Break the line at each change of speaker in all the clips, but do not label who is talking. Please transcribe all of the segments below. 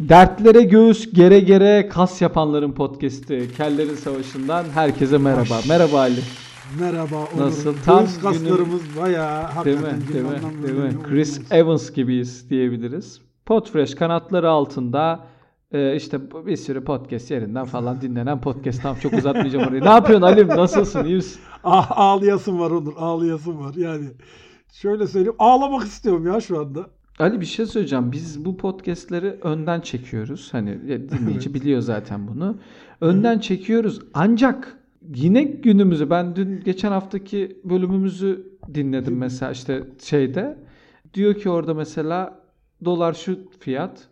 Dertlere göğüs gere gere kas yapanların podcast'i Kellerin Savaşı'ndan herkese merhaba. Merhaba Ali.
Merhaba Onur.
Nasıl? Tam
Göğüs kaslarımız bayağı
Değil mi? Değil mi? Değil mi? Chris
olmaz.
Evans gibiyiz diyebiliriz. Podfresh kanatları altında e, işte bir sürü podcast yerinden falan dinlenen podcast. Tam çok uzatmayacağım orayı. Ne yapıyorsun Alim? Nasılsın? İyi misin?
Ah, var Onur. Ağlayasım var. Yani şöyle söyleyeyim. Ağlamak istiyorum ya şu anda.
Ali bir şey söyleyeceğim. Biz bu podcastleri önden çekiyoruz. Hani ya dinleyici biliyor zaten bunu. Önden çekiyoruz. Ancak yine günümüzü ben dün geçen haftaki bölümümüzü dinledim mesela işte şeyde. Diyor ki orada mesela dolar şu fiyat.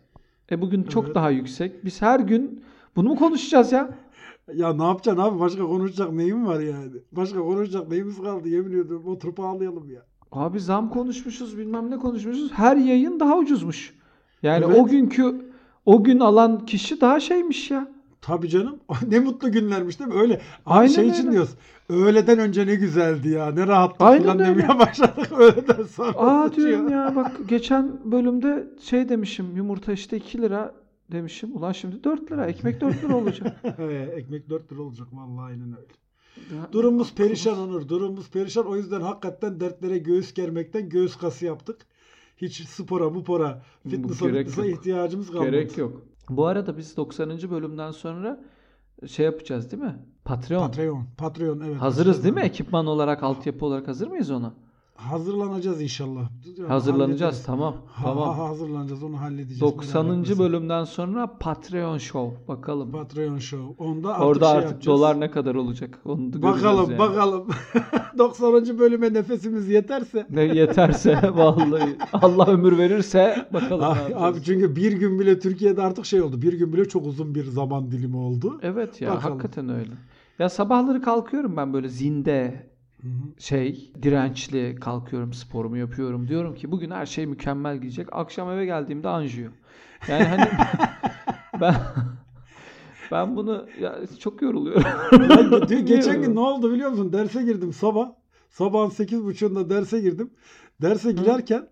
E bugün çok
Evet.
daha yüksek. Biz her gün bunu mu konuşacağız ya?
Ya ne yapacaksın abi? Başka konuşacak neyim var yani? Başka konuşacak neyimiz kaldı? Yemin ediyorum oturup ağlayalım ya.
Abi zam konuşmuşuz bilmem ne konuşmuşuz. Her yayın daha ucuzmuş. Yani
Evet.
o günkü o gün alan kişi daha şeymiş ya.
Tabii canım. ne mutlu günlermiş değil mi? Öyle. Abi
Aynen
şey için
öyle.
diyoruz. Öğleden önce ne güzeldi ya. Ne rahatlık
Aynen
falan
öyle.
demeye başladık. Öğleden sonra.
Aa
sıçıyor.
diyorum ya bak geçen bölümde şey demişim yumurta işte 2 lira demişim. Ulan şimdi 4 lira ekmek 4 lira olacak.
Ee, Ekmek 4 lira olacak vallahi aynen öyle. Durumumuz perişan Onur. Durumumuz perişan. O yüzden hakikaten dertlere göğüs germekten göğüs kası yaptık. Hiç spora, mupora,
Bu
fitness'a, ihtiyacımız kalmadı.
Gerek yok. Bu arada biz 90. bölümden sonra şey yapacağız değil mi? Patreon.
Patreon. Patreon evet.
Hazırız değil mi? Ekipman olarak, altyapı olarak hazır mıyız ona?
Hazırlanacağız inşallah.
Hazırlanacağız tamam.
Ha-
Tamam.
ha- hazırlanacağız onu halledeceğiz.
90.
Merak etmesin.
bölümden sonra Patreon Show. Bakalım.
Patreon Show. Onda artık
Orada
şey
artık
yapacağız.
dolar ne kadar olacak? Onu da
Bakalım
yani.
bakalım. 90. bölüme nefesimiz yeterse.
Ne yeterse vallahi Allah ömür verirse bakalım.
Abi, abi çünkü bir gün bile Türkiye'de artık şey oldu. Bir gün bile çok uzun bir zaman dilimi oldu.
Evet ya
Bakalım.
hakikaten öyle. Ya sabahları kalkıyorum ben böyle zinde. Şey dirençli kalkıyorum sporumu yapıyorum. Diyorum ki bugün her şey mükemmel gidecek. Akşam eve geldiğimde anjiyo. Yani hani ben ben bunu ya çok yoruluyorum.
Ya ge- geçen gün ne oldu biliyor musun? Derse girdim sabah. Sabahın 8.30'unda derse girdim. Derse girerken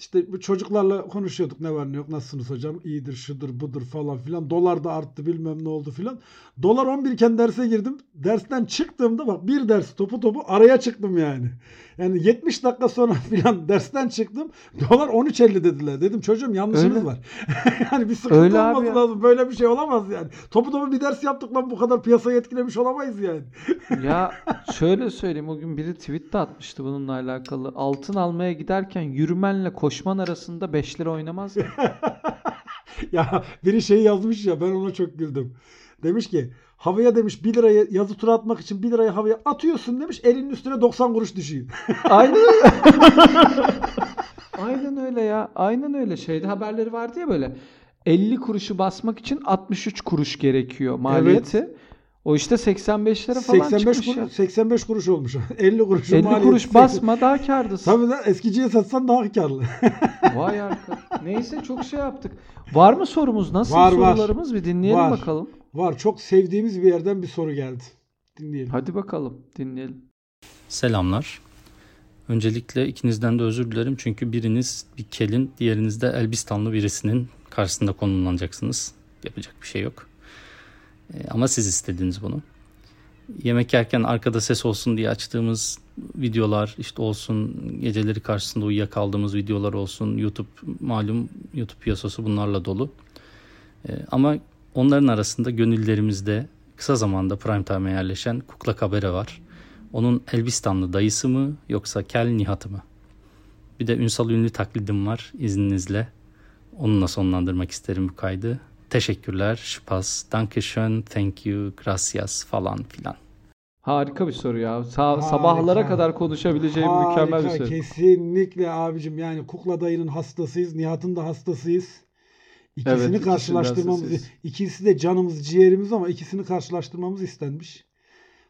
işte bu çocuklarla konuşuyorduk. Ne var ne yok nasılsınız hocam? İyidir şudur budur falan filan. Dolar da arttı bilmem ne oldu filan. Dolar 11 iken derse girdim. Dersten çıktığımda bak bir ders topu topu araya çıktım yani. Yani 70 dakika sonra filan dersten çıktım. Dolar 13.50 dediler. Dedim çocuğum yanlışınız
Öyle.
var. Yani bir sıkıntı
Öyle
olması
ya.
lazım. Böyle bir şey olamaz yani. Topu topu bir ders yaptık lan bu kadar piyasayı etkilemiş olamayız yani.
Ya şöyle söyleyeyim o gün biri tweet de atmıştı bununla alakalı. Altın almaya giderken yürümenle koşman arasında 5 lira oynamaz mı?
Ya biri şey yazmış ya ben ona çok güldüm. Demiş ki havaya demiş 1 liraya yazı tura atmak için 1 lirayı havaya atıyorsun demiş elinin üstüne 90 kuruş düşüyor.
Aynen öyle. Aynen öyle ya. Aynen öyle. Şeyde haberleri vardı ya böyle. 50 kuruşu basmak için 63 kuruş gerekiyor maliyeti. O işte 85 lira falan
85
çıkmış ya.
kuruş, 85 kuruş olmuş. 50 kuruş
50
maliyeti
kuruş
80
basma daha kârdasın.
Tabii lan eskiciye satsan daha karlı.
Vay arka. Neyse çok şey yaptık. Var mı sorumuz? Nasıl
Var, var.
sorularımız? Bir dinleyelim
Var.
bakalım.
Var çok sevdiğimiz bir yerden bir soru geldi. Dinleyelim.
Hadi bakalım dinleyelim.
Selamlar. Öncelikle ikinizden de özür dilerim çünkü biriniz bir kelin, diğeriniz de Elbistanlı birisinin karşısında konumlanacaksınız. Yapacak bir şey yok. Ee, ama siz istediniz bunu. Yemek yerken arkada ses olsun diye açtığımız videolar işte olsun, geceleri karşısında uyuyakaldığımız videolar olsun. YouTube malum YouTube piyasası bunlarla dolu. Ee, ama onların arasında gönüllerimizde kısa zamanda prime time'e yerleşen Kukla Kabere var. Onun Elbistanlı dayısı mı yoksa Kel Nihat'ı mı? Bir de Ünsal ünlü taklidim var izninizle. Onunla sonlandırmak isterim bu kaydı. Teşekkürler, Spaß, Dankeschön, thank you, gracias falan filan.
Harika bir soru ya. Sa-
Harika.
sabahlara kadar konuşabileceğim mükemmel bir
Harika,
soru.
Kesinlikle abicim yani Kukla dayının hastasıyız. Nihat'ın da hastasıyız. İkisini
Evet,
karşılaştırmamız,
hastasıyız.
ikisi de canımız ciğerimiz ama ikisini karşılaştırmamız istenmiş.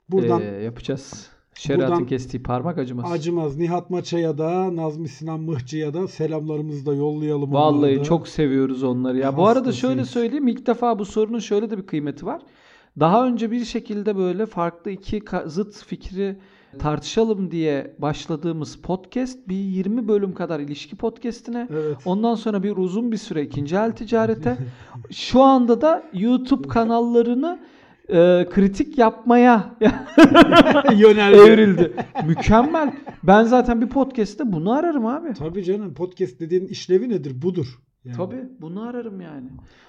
Buradan
Ee, yapacağız. Şeriatın kestiği parmak acımaz.
acımaz Nihat Maça'ya da Nazmi Sinan Mıhçı'ya da selamlarımızı da yollayalım.
Vallahi
da.
çok seviyoruz onları ya. Bu arada şöyle söyleyeyim ilk defa bu sorunun şöyle de bir kıymeti var. Daha önce bir şekilde böyle farklı iki zıt fikri tartışalım diye başladığımız podcast bir 20 bölüm kadar ilişki podcastine
Evet.
Ondan sonra bir uzun bir süre ikinci el ticarete. Şu anda da YouTube kanallarını e, kritik yapmaya
Yöneldi.
evrildi. Mükemmel. Ben zaten bir podcast'te bunu ararım abi.
Tabii canım podcast dediğin işlevi nedir? Budur. Yani.
Tabii bunu ararım yani.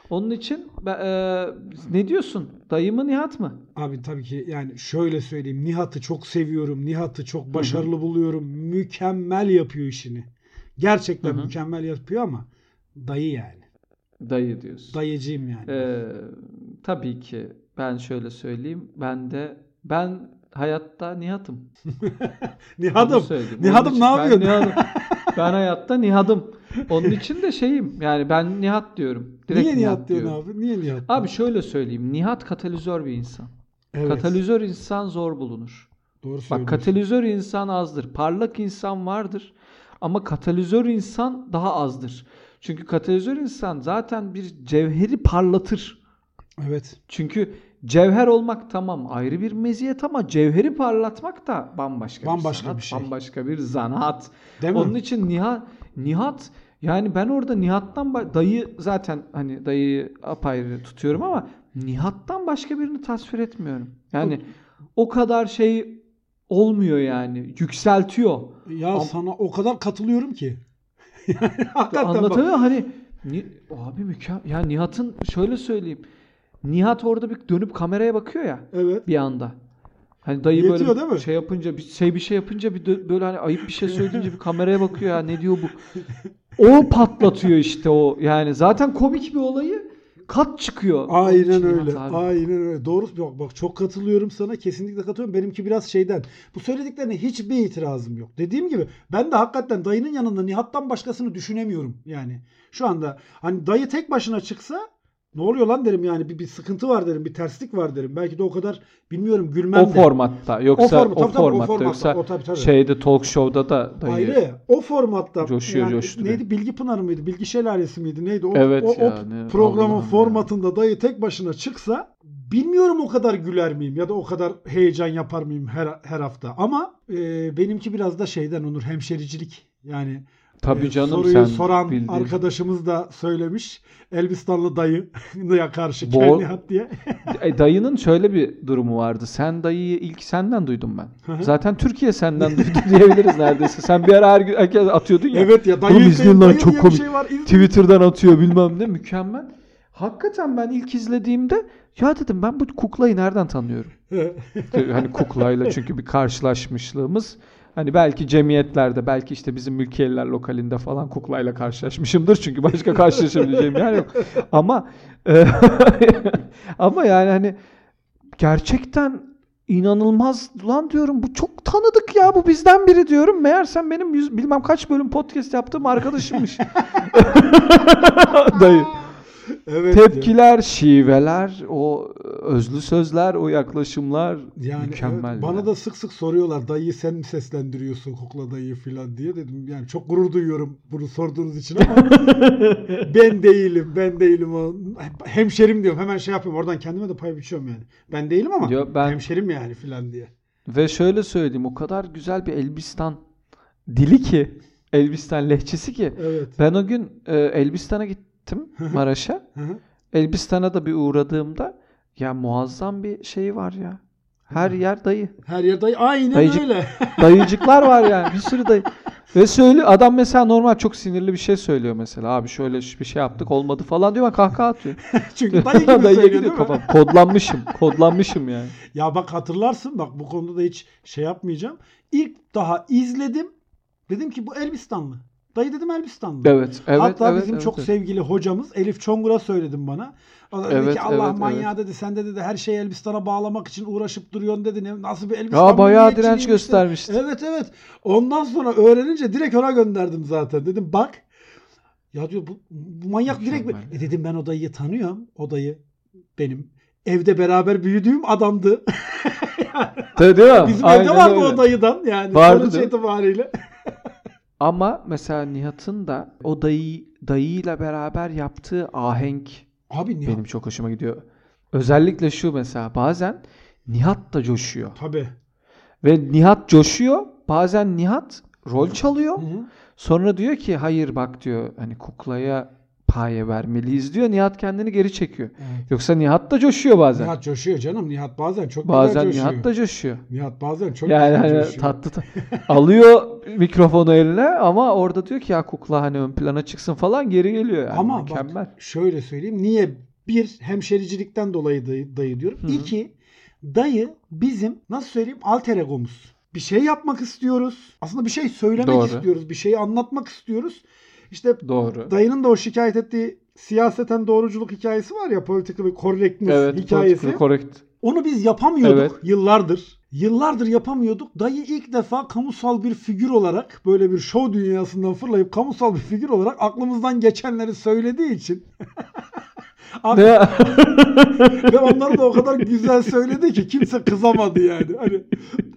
Onun için e, ne diyorsun? Dayı mı Nihat mı?
Abi tabii ki yani şöyle söyleyeyim. Nihat'ı çok seviyorum. Nihat'ı çok başarılı buluyorum. Mükemmel yapıyor işini. Gerçekten
Hı hı.
mükemmel yapıyor ama dayı yani.
Dayı diyorsun.
Dayıcıyım yani.
E, tabii ki ben şöyle söyleyeyim. Ben de ben hayatta Nihat'ım.
Nihat'ım
Onun
ne yapıyorsun?
Ben, ben hayatta Nihat'ım. Onun için de şeyim yani ben Nihat diyorum. Direkt
Niye Nihat diyorsun
diyorum.
abi? Niye Nihat?
Abi şöyle söyleyeyim. Nihat katalizör bir insan.
Evet.
Katalizör insan zor bulunur.
Doğru
Bak katalizör insan azdır. Parlak insan vardır. Ama katalizör insan daha azdır. Çünkü katalizör insan zaten bir cevheri parlatır.
Evet.
Çünkü cevher olmak tamam ayrı bir meziyet ama cevheri parlatmak da bambaşka,
Bambaşka
bir sanat,
bir şey.
bambaşka bir zanaat.
Değil mi?
Onun için Nihat Nihat yani ben orada Nihat'tan dayı zaten hani dayıyı apayrı tutuyorum ama Nihat'tan başka birini tasvir etmiyorum. Yani o kadar şey olmuyor yani. Yükseltiyor.
Ya
Am-
sana o kadar katılıyorum ki. yani hakikaten bak.
Anlatıyor hani Ni- abi mükemmel. Ya Nihat'ın şöyle söyleyeyim. Nihat orada bir dönüp kameraya bakıyor ya
Evet.
bir anda. Hani dayı
Yetiyor
böyle
değil mi?
şey yapınca bir şey bir şey yapınca bir dö- böyle hani ayıp bir şey söyleyince bir kameraya bakıyor ya ne diyor bu? O patlatıyor işte o. Yani zaten komik bir olayı kat çıkıyor.
Aynen öyle. Aynen öyle. Doğru. Bak, bak çok katılıyorum sana. Kesinlikle katılıyorum. Benimki biraz şeyden. Bu söylediklerine hiçbir itirazım yok. Dediğim gibi ben de hakikaten dayının yanında Nihat'tan başkasını düşünemiyorum. Yani şu anda hani dayı tek başına çıksa ne oluyor lan derim yani bir, bir sıkıntı var derim bir terslik var derim. Belki de o kadar bilmiyorum gülmem
O
de.
formatta yoksa o,
form- tabii, tabii, o
formatta,
formatta.
yoksa
O tabii, tabii.
şeyde talk show'da da dayı
Ayrı. O formatta.
Coşuyor, coşturuyor.
Neydi? Bilgi Pınarı mıydı? Bilgi Şelalesi miydi? Neydi? O,
Evet
o, o
ya, ne
programın
Allah'ım ya.
formatında dayı tek başına çıksa bilmiyorum o kadar güler miyim ya da o kadar heyecan yapar mıyım her, her hafta. Ama e, benimki biraz da şeyden Onur hemşericilik. Yani
Tabii
e,
canım
soruyu
sen
soran
bildiğin.
arkadaşımız da söylemiş. Elbistanlı dayıya karşı Kel Nihat diye.
E, dayının şöyle bir durumu vardı. Sen dayıyı ilk senden duydum ben. Zaten Türkiye senden duydu diyebiliriz neredeyse. Sen bir ara her gün herkes atıyordun ya.
evet ya dayı,
izleyin lan,
dayı
çok
diye bir
komik.
şey var. İzleyin.
Twitter'dan atıyor bilmem ne mükemmel. Hakikaten ben ilk izlediğimde ya dedim ben bu kuklayı nereden tanıyorum? hani kuklayla çünkü bir karşılaşmışlığımız. Hani belki cemiyetlerde, belki işte bizim mülkiyeliler lokalinde falan kuklayla karşılaşmışımdır. Çünkü başka karşılaşabileceğim yer yok. Ama e, ama yani hani gerçekten inanılmaz lan diyorum. Bu çok tanıdık ya bu bizden biri diyorum. Meğersem benim yüz, bilmem kaç bölüm podcast yaptığım arkadaşımmış. Dayı.
Evet ya.
Tepkiler, şiveler, o özlü sözler, o yaklaşımlar
Yani
mükemmel.
evet, bana
ya.
da sık sık soruyorlar dayıyı sen mi seslendiriyorsun kukla dayıyı falan diye dedim yani çok gurur duyuyorum bunu sorduğunuz için ama ben değilim ben değilim hemşerim diyorum hemen şey yapıyorum oradan kendime de pay biçiyorum yani ben değilim ama
Yo, ben-
hemşerim yani falan diye.
Ve şöyle söyleyeyim o kadar güzel bir Elbistan dili ki, Elbistan lehçesi ki.
Evet.
Ben o gün e, Elbistan'a gittim Maraş'a.
Hı hı.
Elbistan'a da bir uğradığımda ya muazzam bir şey var ya. Her yer dayı.
Her yer dayı aynen
Dayıcık-
öyle.
Dayıcıklar var yani. Bir sürü dayı. Ve söyle adam mesela normal çok sinirli bir şey söylüyor mesela. Abi şöyle bir şey yaptık olmadı falan diyor ama kahkaha atıyor.
Çünkü dayı gibi söylüyor değil mi?
kafam. Kodlanmışım. Kodlanmışım yani.
Ya bak hatırlarsın bak bu konuda da hiç şey yapmayacağım. İlk daha izledim. Dedim ki bu Elbistanlı. Dayı dedim Elbistanlı.
Evet. Evet.
Hatta
evet,
bizim
evet,
çok
evet.
sevgili hocamız Elif Çongur'a söyledim bana. O da dedi
Evet,
ki Allah
evet,
manyağı dedi sen de dedi her şeyi Elbistan'a bağlamak için uğraşıp duruyorsun dedi. Ne- Nasıl bir Elbistan
Ya bayağı direnç göstermişti.
Evet evet. Ondan sonra öğrenince direkt ona gönderdim zaten. Dedim bak. Ya diyor bu, bu manyak direkt mi? E dedim ben o dayıyı tanıyorum. O dayı benim evde beraber büyüdüğüm adamdı.
Tabii değil mi?
Bizim
Aynen
evde vardı
öyle.
o dayıdan yani.
Vardı
sonuç itibariyle.
Ama mesela Nihat'ın da o dayı dayıyla beraber yaptığı ahenk
Abi Nihat,
benim çok hoşuma gidiyor. Özellikle şu mesela bazen Nihat da coşuyor.
Tabii.
Ve Nihat coşuyor. Bazen Nihat rol çalıyor.
Hı hı.
Sonra diyor ki hayır bak diyor hani kuklaya paye vermeliyiz diyor. Nihat kendini geri çekiyor.
Evet.
Yoksa Nihat da coşuyor bazen.
Nihat coşuyor canım. Nihat bazen çok
bazen
güzel coşuyor.
Nihat da coşuyor.
Nihat bazen çok
yani
güzel
hani
coşuyor.
tatlı ta- alıyor mikrofonu eline ama orada diyor ki ya kukla hani ön plana çıksın falan geri geliyor yani.
Ama
Mükemmel.
bak şöyle söyleyeyim. Niye? Bir, hemşericilikten dolayı dayı, dayı diyorum.
Hı hı.
İki, dayı bizim nasıl söyleyeyim alter egomuz. Bir şey yapmak istiyoruz. Aslında bir şey söylemek
Doğru.
istiyoruz. Bir şeyi anlatmak istiyoruz. İşte
Doğru.
dayının da o şikayet ettiği siyaseten doğruculuk hikayesi var ya political correctness
evet.
hikayesi.
correct.
Onu biz yapamıyorduk
Evet.
yıllardır. Yıllardır yapamıyorduk. Dayı ilk defa kamusal bir figür olarak böyle bir show dünyasından fırlayıp kamusal bir figür olarak aklımızdan geçenleri söylediği için ve onları da o kadar güzel söyledi ki kimse kızamadı yani. Hani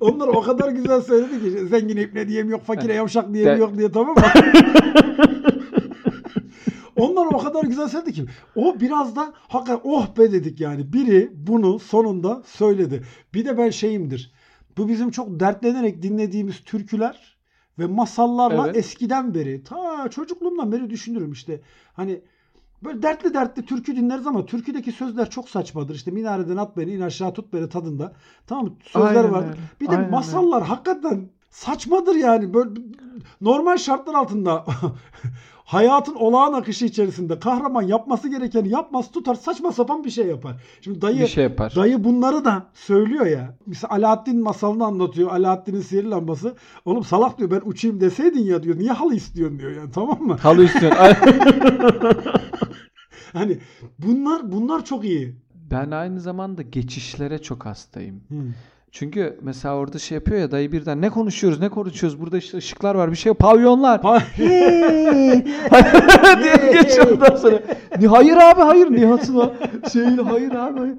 onları o kadar güzel söyledi ki zengin ipne diyem yok, fakire yavşak diyem yok diye tamam mı? Onlar o kadar güzel söyledi ki o biraz da hakikaten oh be dedik yani. Biri bunu sonunda söyledi. Bir de ben şeyimdir. Bu bizim çok dertlenerek dinlediğimiz türküler ve masallarla
Evet.
eskiden beri ta çocukluğumdan beri düşünürüm işte. Hani Böyle dertli dertli türkü dinleriz ama türküdeki sözler çok saçmadır. İşte minareden at beni in aşağı tut beni tadında. Tamam mı? Sözler
Aynen
vardır.
öyle.
Bir de
Aynen öyle.
masallar hakikaten saçmadır yani. Böyle normal şartlar altında hayatın olağan akışı içerisinde kahraman yapması gerekeni yapmaz tutar saçma sapan bir şey yapar. Şimdi dayı
bir şey yapar.
Dayı bunları da söylüyor ya. Mesela Alaaddin masalını anlatıyor. Alaaddin'in sihirli lambası. Oğlum salak diyor ben uçayım deseydin ya diyor. Niye halı istiyorsun diyor yani tamam mı?
Halı istiyorsun.
Hani bunlar bunlar çok iyi.
ben aynı zamanda geçişlere çok hastayım.
Hı.
Çünkü mesela orada şey yapıyor ya dayı birden ne konuşuyoruz ne konuşuyoruz burada işte ışıklar var bir şey pavyonlar diye geçiyor ondan sonra. Hayır abi hayır Nihat'ın o şeyle hayır abi hayır.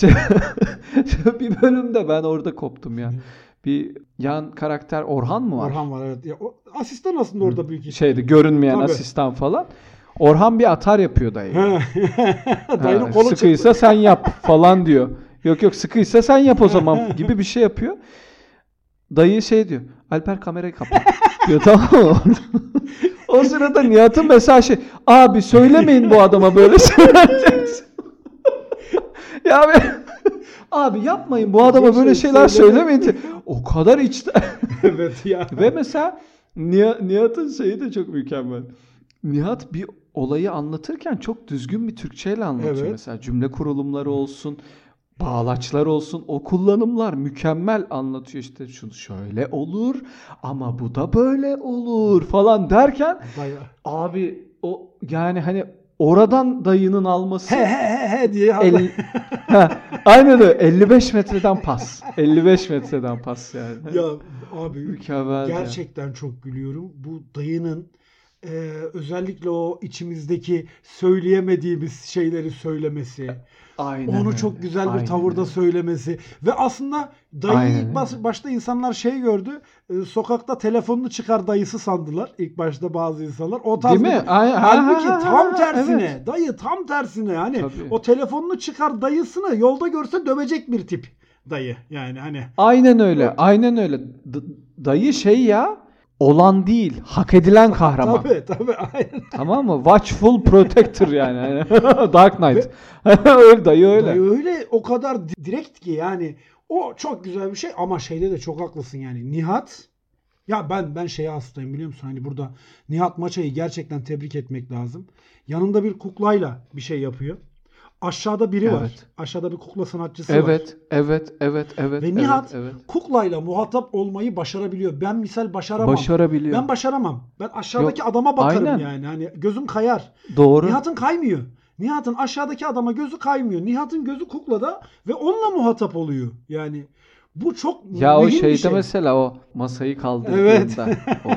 Şey, bir bölümde ben orada koptum ya. Bir yan karakter Orhan mı var?
Orhan var evet. Ya, o, asistan aslında orada büyük iş.
Şeydi görünmeyen
Tabii.
asistan falan. Orhan bir atar yapıyor dayı.
Dayının kolu
sıkıysa sen yap falan diyor. Yok yok sıkıysa sen yap o zaman gibi bir şey yapıyor. Dayı şey diyor. Alper kamerayı kapat diyor tamam mı? o sırada Nihat'ın mesela şey abi söylemeyin bu adama böyle şeyler. ya be, abi yapmayın bu adama böyle
şey
şeyler
söylemeyin.
O kadar içte.
evet ya.
Ve mesela Nihat, Nihat'ın şeyi de çok mükemmel. Nihat bir olayı anlatırken çok düzgün bir Türkçeyle anlatıyor.
Evet.
Mesela cümle kurulumları olsun, bağlaçlar olsun. O kullanımlar mükemmel anlatıyor işte şunu şöyle olur ama bu da böyle olur falan derken
Dayı.
abi o yani hani oradan dayının alması
He he he he diye.
el, ha, aynen öyle 55 metreden pas. 55 metreden pas yani.
ya abi
Mükemmel.
gerçekten çok gülüyorum. Bu dayının e, özellikle o içimizdeki söyleyemediğimiz şeyleri söylemesi.
Aynen
Onu
öyle.
çok güzel bir
Aynen
tavırda
öyle.
söylemesi ve aslında dayı
Aynen
ilk baş- başta insanlar şey gördü e, sokakta telefonunu çıkar dayısı sandılar ilk başta bazı insanlar o tarz
Değil mi? Ay- ha,
halbuki
ha,
tam
ha,
tersine
evet.
dayı tam tersine hani
Tabii.
o telefonunu çıkar dayısını yolda görse dövecek bir tip dayı yani hani
Aynen öyle. Aynen öyle. D- dayı şey ya olan değil, hak edilen kahraman.
tabii tabii aynen
Tamam mı? Watchful protector yani. Dark Knight. öyle dayı öyle.
Dayı öyle o kadar di- direkt ki yani o çok güzel bir şey ama şeyde de çok haklısın yani Nihat ya ben ben şeye hastayım biliyor musun hani burada Nihat Maça'yı gerçekten tebrik etmek lazım. Yanında bir kuklayla bir şey yapıyor. Aşağıda biri var.
Evet.
Aşağıda bir kukla sanatçısı var.
Evet, evet, evet, evet.
Ve Nihat
evet, evet.
kuklayla muhatap olmayı başarabiliyor. Ben misal başaramam.
başarabiliyor.
Ben başaramam. Ben aşağıdaki adama bakarım
aynen.
yani. Hani gözüm kayar.
Doğru.
Nihat'ın kaymıyor. Nihat'ın aşağıdaki adama gözü kaymıyor. Nihat'ın gözü kuklada ve onunla muhatap oluyor. Yani bu çok
ya o şeyde
şey.
mesela o masayı kaldırdığında
Evet.
o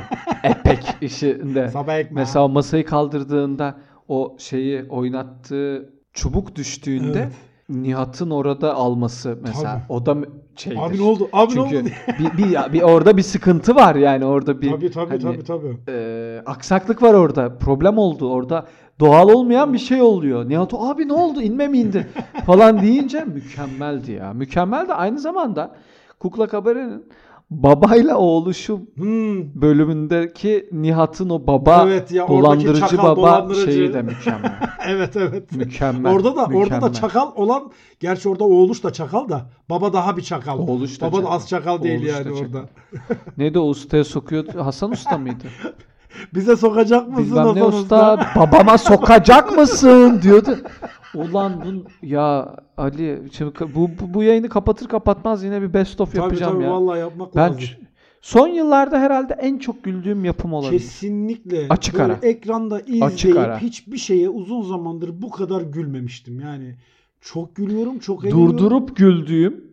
epek işinde
Sabah ekmeği.
mesela masayı kaldırdığında o şeyi oynattığı çubuk düştüğünde
Evet.
Nihat'ın orada alması mesela
Tabii.
o da şeydir.
Abi ne oldu? Abi ne
Çünkü
oldu?
bir, bir, bir orada bir sıkıntı var yani orada bir
tabii tabii
hani,
tabii tabii.
e, aksaklık var orada. Problem oldu. Orada doğal olmayan bir şey oluyor. Nihat abi ne oldu inme mi indi falan deyince mükemmeldi ya. Mükemmel de aynı zamanda Kukla Kabare'nin babayla oğlu şu
Hmm.
bölümündeki Nihat'ın o baba
Evet ya,
dolandırıcı
çakal
baba
dolandırıcı.
şeyi de mükemmel.
evet evet.
mükemmel.
Orada da orada da
mükemmel.
çakal olan gerçi orada oğluş da çakal da baba daha bir çakal.
Oğluş da
baba da
çakal.
az çakal değil
Oğluş da
yani
çakal.
orada.
Neydi o ustaya sokuyor? Hasan Usta mıydı?
Bize sokacak mısın
Bilmem ne
Hasan
usta babama sokacak mısın diyordu. Ulan bun ya Ali şimdi bu, bu, bu yayını kapatır kapatmaz yine bir best of
Tabii
yapacağım
tabii
ya.
vallahi yapmak
Ben
lazım.
son yıllarda herhalde en çok güldüğüm yapım olabilir.
Kesinlikle.
Açık
Böyle
ara.
Ekranda izleyip
Açık ara.
hiçbir şeye uzun zamandır bu kadar gülmemiştim. Yani çok gülüyorum, çok eğleniyorum.
Durdurup güldüğüm,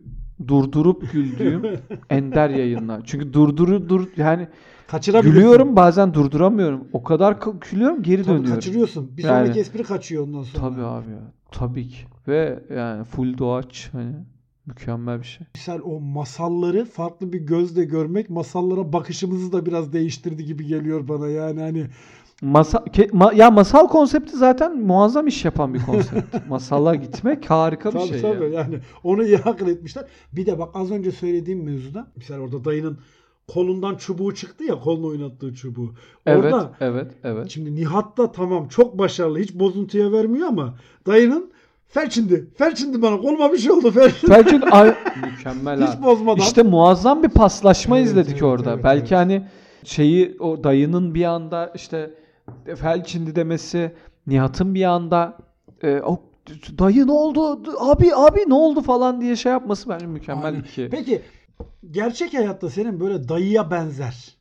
durdurup güldüğüm ender yayınlar. Çünkü durduru dur yani
Kaçırabiliyorsun.
gülüyorum bazen durduramıyorum. O kadar ka- gülüyorum geri
Tabii
dönüyorum.
kaçırıyorsun. Bir
Yani.
sonraki espri kaçıyor ondan sonra.
Tabii abi ya. Tabii ki. Ve yani full doğaç hani mükemmel bir şey.
Mesela o masalları farklı bir gözle görmek masallara bakışımızı da biraz değiştirdi gibi geliyor bana. Yani hani
Masa, ke- ma- ya masal konsepti zaten muazzam iş yapan bir konsept. Masala gitmek harika bir
tabii
şey.
tabii
ya.
yani onu iyi akıl etmişler. Bir de bak az önce söylediğim mevzuda mesela orada dayının kolundan çubuğu çıktı ya kolunu oynattığı çubuğu.
Evet,
Orada
evet, evet.
Şimdi Nihat da tamam çok başarılı hiç bozuntuya vermiyor ama dayının felçindi. Felçindi bana koluma bir şey oldu felçindi.
Belki ay, mükemmel
hiç
abi.
bozmadan.
İşte muazzam bir paslaşma
Evet,
izledik
evet,
orada.
evet,
Belki
evet.
hani şeyi o dayının bir anda işte felçindi demesi, Nihat'ın bir anda e, o dayı ne oldu? Abi abi ne oldu falan diye şey yapması bence mükemmel
Aynen.
iki.
Peki gerçek hayatta senin böyle dayıya benzer.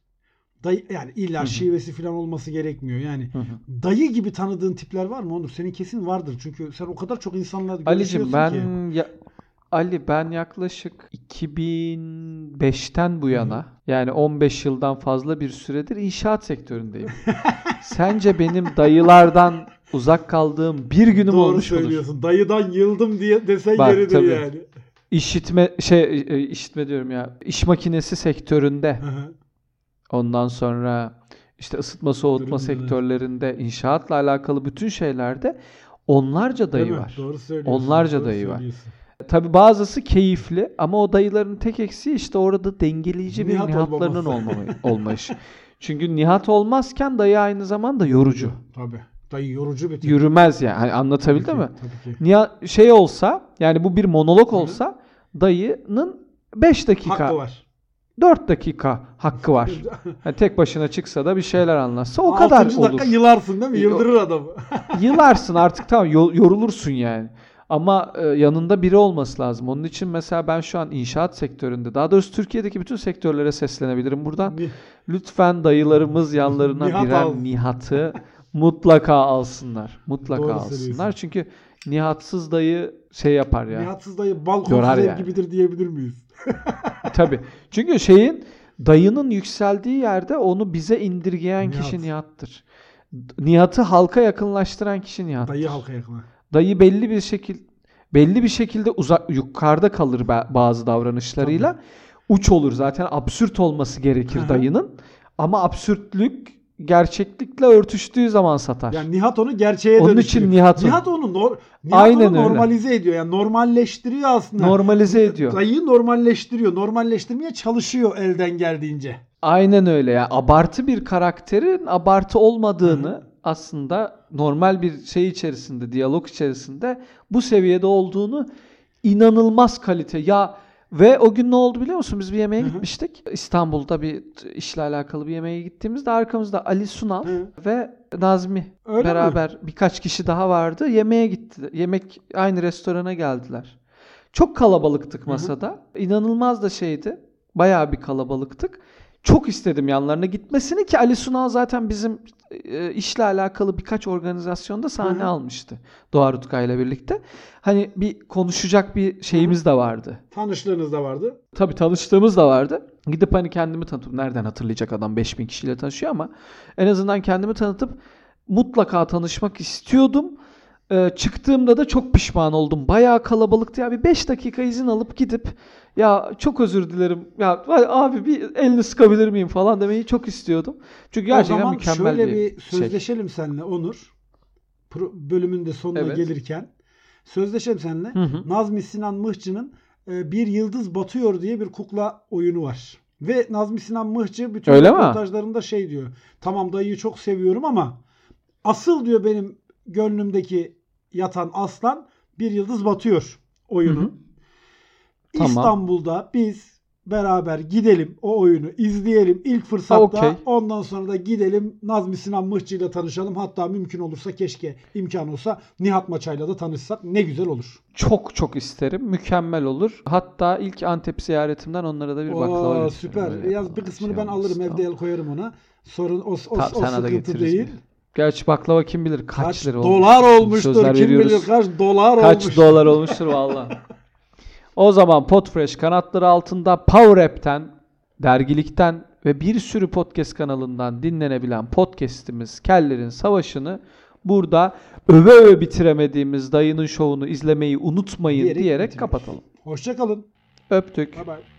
Dayı, yani illa
Hı hı.
şivesi falan olması gerekmiyor. Yani
Hı hı.
dayı gibi tanıdığın tipler var mı Onur? Senin kesin vardır. Çünkü sen o kadar çok insanla
Ali'cim
görüşüyorsun
ben
ki.
ya, Ali ben yaklaşık 2005'ten bu yana yani 15 yıldan fazla bir süredir inşaat sektöründeyim. Sence benim dayılardan uzak kaldığım bir günüm
Doğru
olmuş mudur?
söylüyorsun. Dayıdan yıldım diye desen
Bak,
yeridir
tabii.
yani.
İşitme şey e, işitme diyorum ya. İş makinesi sektöründe
Hı hı.
ondan sonra işte ısıtma soğutma sektörlerinde inşaatla alakalı bütün şeylerde onlarca dayı var.
Doğru söylüyorsun.
Onlarca
Doğru
dayı var. Tabi bazısı keyifli ama o dayıların tek eksiği işte orada dengeleyici bir
Nihat
nihatlarının
olmaması.
olmama, olmayışı. Çünkü nihat olmazken dayı aynı zamanda yorucu.
Tabii. Dayı yorucu bir tip.
Yürümez yani. Hani anlatabildim
Tabii
mi?
Tabii ki.
Nihat şey olsa yani bu bir monolog olsa dayının 5 dakika,
Hakkı var.
4 dakika hakkı var. Hani tek başına çıksa da bir şeyler anlatsa o kadar olur.
dakika yılarsın değil mi? Yıldırır adamı.
Yılarsın artık tamam yo- yorulursun yani. Ama e, yanında biri olması lazım. Onun için mesela ben şu an inşaat sektöründe, daha doğrusu Türkiye'deki bütün sektörlere seslenebilirim buradan. Lütfen dayılarımız yanlarına
Nihat
birer
al.
nihatı mutlaka alsınlar. Mutlaka
Doğru
alsınlar. Çünkü nihatsız dayı şey yapar ya.
Nihatsız dayı
Yorar
ev
yani.
gibidir diyebilir miyiz?
Tabii. Çünkü şeyin dayının yükseldiği yerde onu bize indirgeyen
Nihat.
kişi nihattır. Nihatı halka yakınlaştıran kişi nihattır.
Dayı halka yakına.
Dayı belli bir şekil belli bir şekilde uzak yukarıda kalır ba- bazı davranışlarıyla. Uç olur zaten absürt olması gerekir dayının. Ama absürtlük gerçeklikle örtüştüğü zaman satar.
Yani Nihat onu gerçeğe
Onun
dönüştürüyor.
için Nihat'ın
Nihat onu nor Nihat
Aynen
onu
öyle.
normalize ediyor. Yani normalleştiriyor aslında.
normalize ediyor.
Dayıyı normalleştiriyor. Normalleştirmeye çalışıyor elden geldiğince.
Aynen öyle ya. Abartı bir karakterin abartı olmadığını aslında normal bir şey içerisinde, diyalog içerisinde bu seviyede olduğunu inanılmaz kalite. Ya ve o gün ne oldu biliyor musun? Biz bir yemeğe gitmiştik. İstanbul'da bir işle alakalı bir yemeğe gittiğimizde arkamızda Ali Sunal
Hı.
ve Nazmi
Öyle mi?
beraber birkaç kişi daha vardı. Yemeğe gitti. Yemek aynı restorana geldiler. Çok kalabalıktık masada. İnanılmaz da şeydi. Bayağı bir kalabalıktık. Çok istedim yanlarına gitmesini ki Ali Sunal zaten bizim e, işle alakalı birkaç organizasyonda sahne
Hı hı.
almıştı. Doğa Rutkay ile birlikte. Hani bir konuşacak bir şeyimiz de vardı.
Tanışlığınız da vardı.
Tabii tanıştığımız da vardı. Gidip hani kendimi tanıtıp nereden hatırlayacak adam 5000 kişiyle tanışıyor ama en azından kendimi tanıtıp mutlaka tanışmak istiyordum. Ee, çıktığımda da çok pişman oldum. Bayağı kalabalıktı ya. Bir 5 dakika izin alıp gidip ya çok özür dilerim. Ya abi bir elini sıkabilir miyim falan demeyi çok istiyordum. Çünkü
o
gerçekten
zaman
mükemmel
şöyle
bir,
bir
şey.
sözleşelim seninle Onur. pro- bölümün de sonuna
Evet.
gelirken sözleşelim seninle.
Hı hı.
Nazmi Sinan Mıhçı'nın e, Bir Yıldız Batıyor diye bir kukla oyunu var. Ve Nazmi Sinan Mıhçı bütün
Öyle mi?
röportajlarında şey diyor. Tamam dayıyı çok seviyorum ama asıl diyor benim gönlümdeki yatan aslan Bir Yıldız Batıyor oyunu.
Hı hı. Tamam.
İstanbul'da biz beraber gidelim o oyunu izleyelim ilk fırsatta.
Okey.
Ondan sonra da gidelim Nazmi Sinan Mıhçı ile tanışalım. Hatta mümkün olursa keşke imkan olsa Nihat Maçay'la da tanışsak ne güzel olur.
Çok çok isterim. Mükemmel olur. Hatta ilk Antep ziyaretimden onlara da bir baklava
Oo,
götürürüm.
süper. Yaz bir kısmını
şey
ben alırım evde
Tamam.
el koyarım ona. Sorun o, o,
Tamam,
o sıkıntı değil.
bir. Gerçi baklava kim bilir kaç,
Kaç,
lira
dolar
olmuştur.
olmuştur.
Sözler
Kim
veriyoruz.
bilir kaç dolar
Kaç
olmuş.
dolar olmuştur valla. O zaman Podfresh kanatları altında Power App'ten, dergilikten ve bir sürü podcast kanalından dinlenebilen podcast'imiz Kellerin Savaşı'nı burada öve öve bitiremediğimiz dayının şovunu izlemeyi unutmayın
Diyerek
diyerek kapatalım.
Hoşçakalın.
Öptük.
Bye bye.